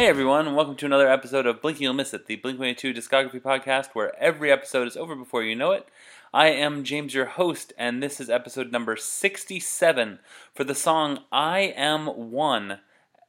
Hey everyone, welcome to another episode of Blinking You'll Miss It, the Blink 182 discography podcast where every episode is over before you know it. I am James, your host, and this is episode number 67 for the song I Am One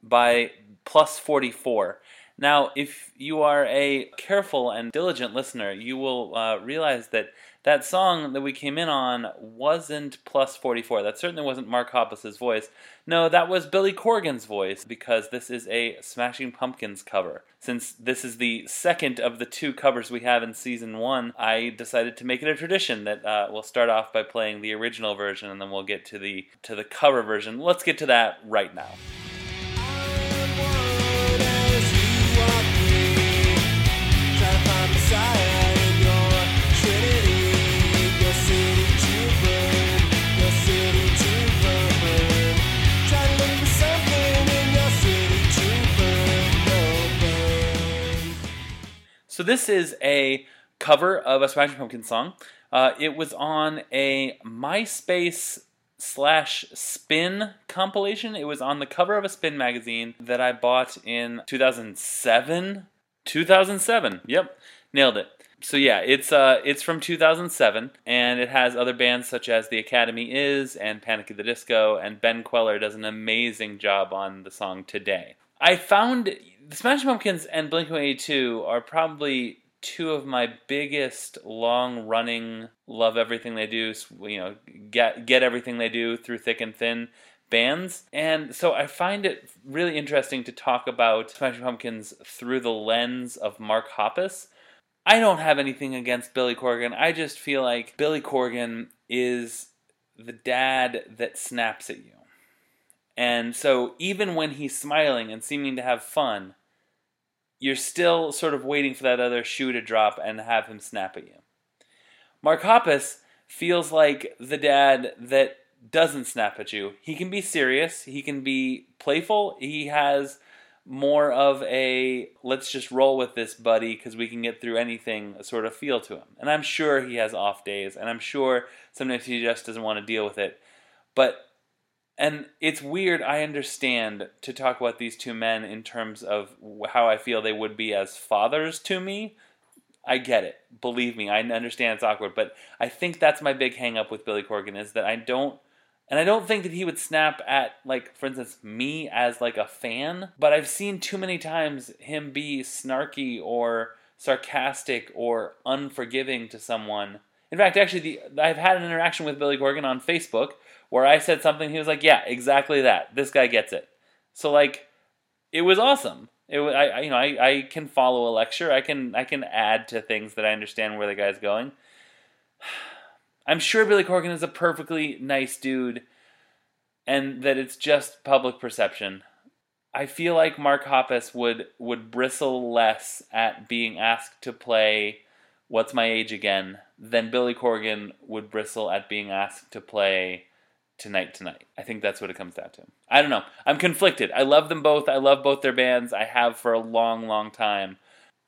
by Plus 44. Now, if you are a careful and diligent listener, you will uh, realize that that song that we came in on wasn't plus 44. That certainly wasn't Mark Hoppus's voice. No, that was Billy Corgan's voice because this is a Smashing Pumpkins cover. Since this is the second of the two covers we have in season one, I decided to make it a tradition that uh, we'll start off by playing the original version and then we'll get to the to the cover version. Let's get to that right now. So this is a cover of a Smashing Pumpkins song. Uh, it was on a MySpace slash Spin compilation. It was on the cover of a Spin magazine that I bought in 2007. 2007. Yep, nailed it. So yeah, it's uh, it's from 2007, and it has other bands such as The Academy Is and Panic at the Disco, and Ben Kweller does an amazing job on the song today. I found the Smashing Pumpkins and Blink 182 are probably two of my biggest long running love everything they do you know get get everything they do through thick and thin bands. And so i find it really interesting to talk about smashing pumpkins through the lens of mark hoppus. I don't have anything against billy corgan. I just feel like billy corgan is the dad that snaps at you. And so even when he's smiling and seeming to have fun, you're still sort of waiting for that other shoe to drop and have him snap at you. Mark Hoppus feels like the dad that doesn't snap at you. He can be serious, he can be playful, he has more of a let's just roll with this buddy because we can get through anything sort of feel to him. And I'm sure he has off days and I'm sure sometimes he just doesn't want to deal with it. But and it's weird i understand to talk about these two men in terms of how i feel they would be as fathers to me. I get it. Believe me i understand it's awkward but i think that's my big hang up with billy corgan is that i don't and i don't think that he would snap at like for instance me as like a fan but i've seen too many times him be snarky or sarcastic or unforgiving to someone in fact actually the, i've had an interaction with billy corgan on facebook where I said something, he was like, "Yeah, exactly that. This guy gets it." So like, it was awesome. It was, I, you know I, I can follow a lecture. I can I can add to things that I understand where the guy's going. I'm sure Billy Corgan is a perfectly nice dude, and that it's just public perception. I feel like Mark Hoppus would would bristle less at being asked to play "What's My Age Again" then Billy Corgan would bristle at being asked to play tonight tonight. I think that's what it comes down to. I don't know. I'm conflicted. I love them both. I love both their bands. I have for a long, long time.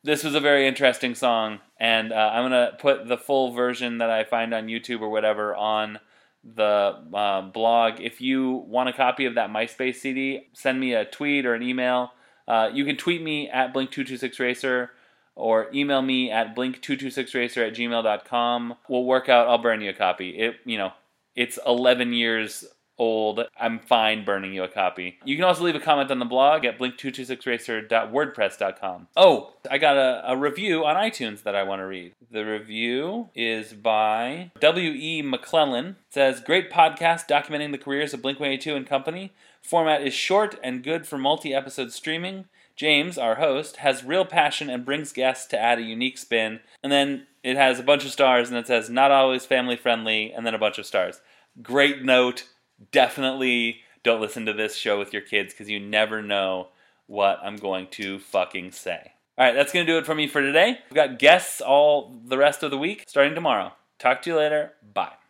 This was a very interesting song, and uh, I'm gonna put the full version that I find on YouTube or whatever on the uh, blog. If you want a copy of that MySpace CD, send me a tweet or an email. Uh, you can tweet me at blink226racer or email me at blink226racer at gmail.com. We'll work out, I'll burn you a copy. It, you know, it's 11 years old. I'm fine burning you a copy. You can also leave a comment on the blog at blink226racer.wordpress.com. Oh, I got a, a review on iTunes that I want to read. The review is by W.E. McClellan. It says, Great podcast documenting the careers of Blink 182 and company. Format is short and good for multi episode streaming. James, our host, has real passion and brings guests to add a unique spin. And then it has a bunch of stars and it says not always family friendly and then a bunch of stars. Great note. Definitely don't listen to this show with your kids because you never know what I'm going to fucking say. All right, that's going to do it for me for today. We've got guests all the rest of the week starting tomorrow. Talk to you later. Bye.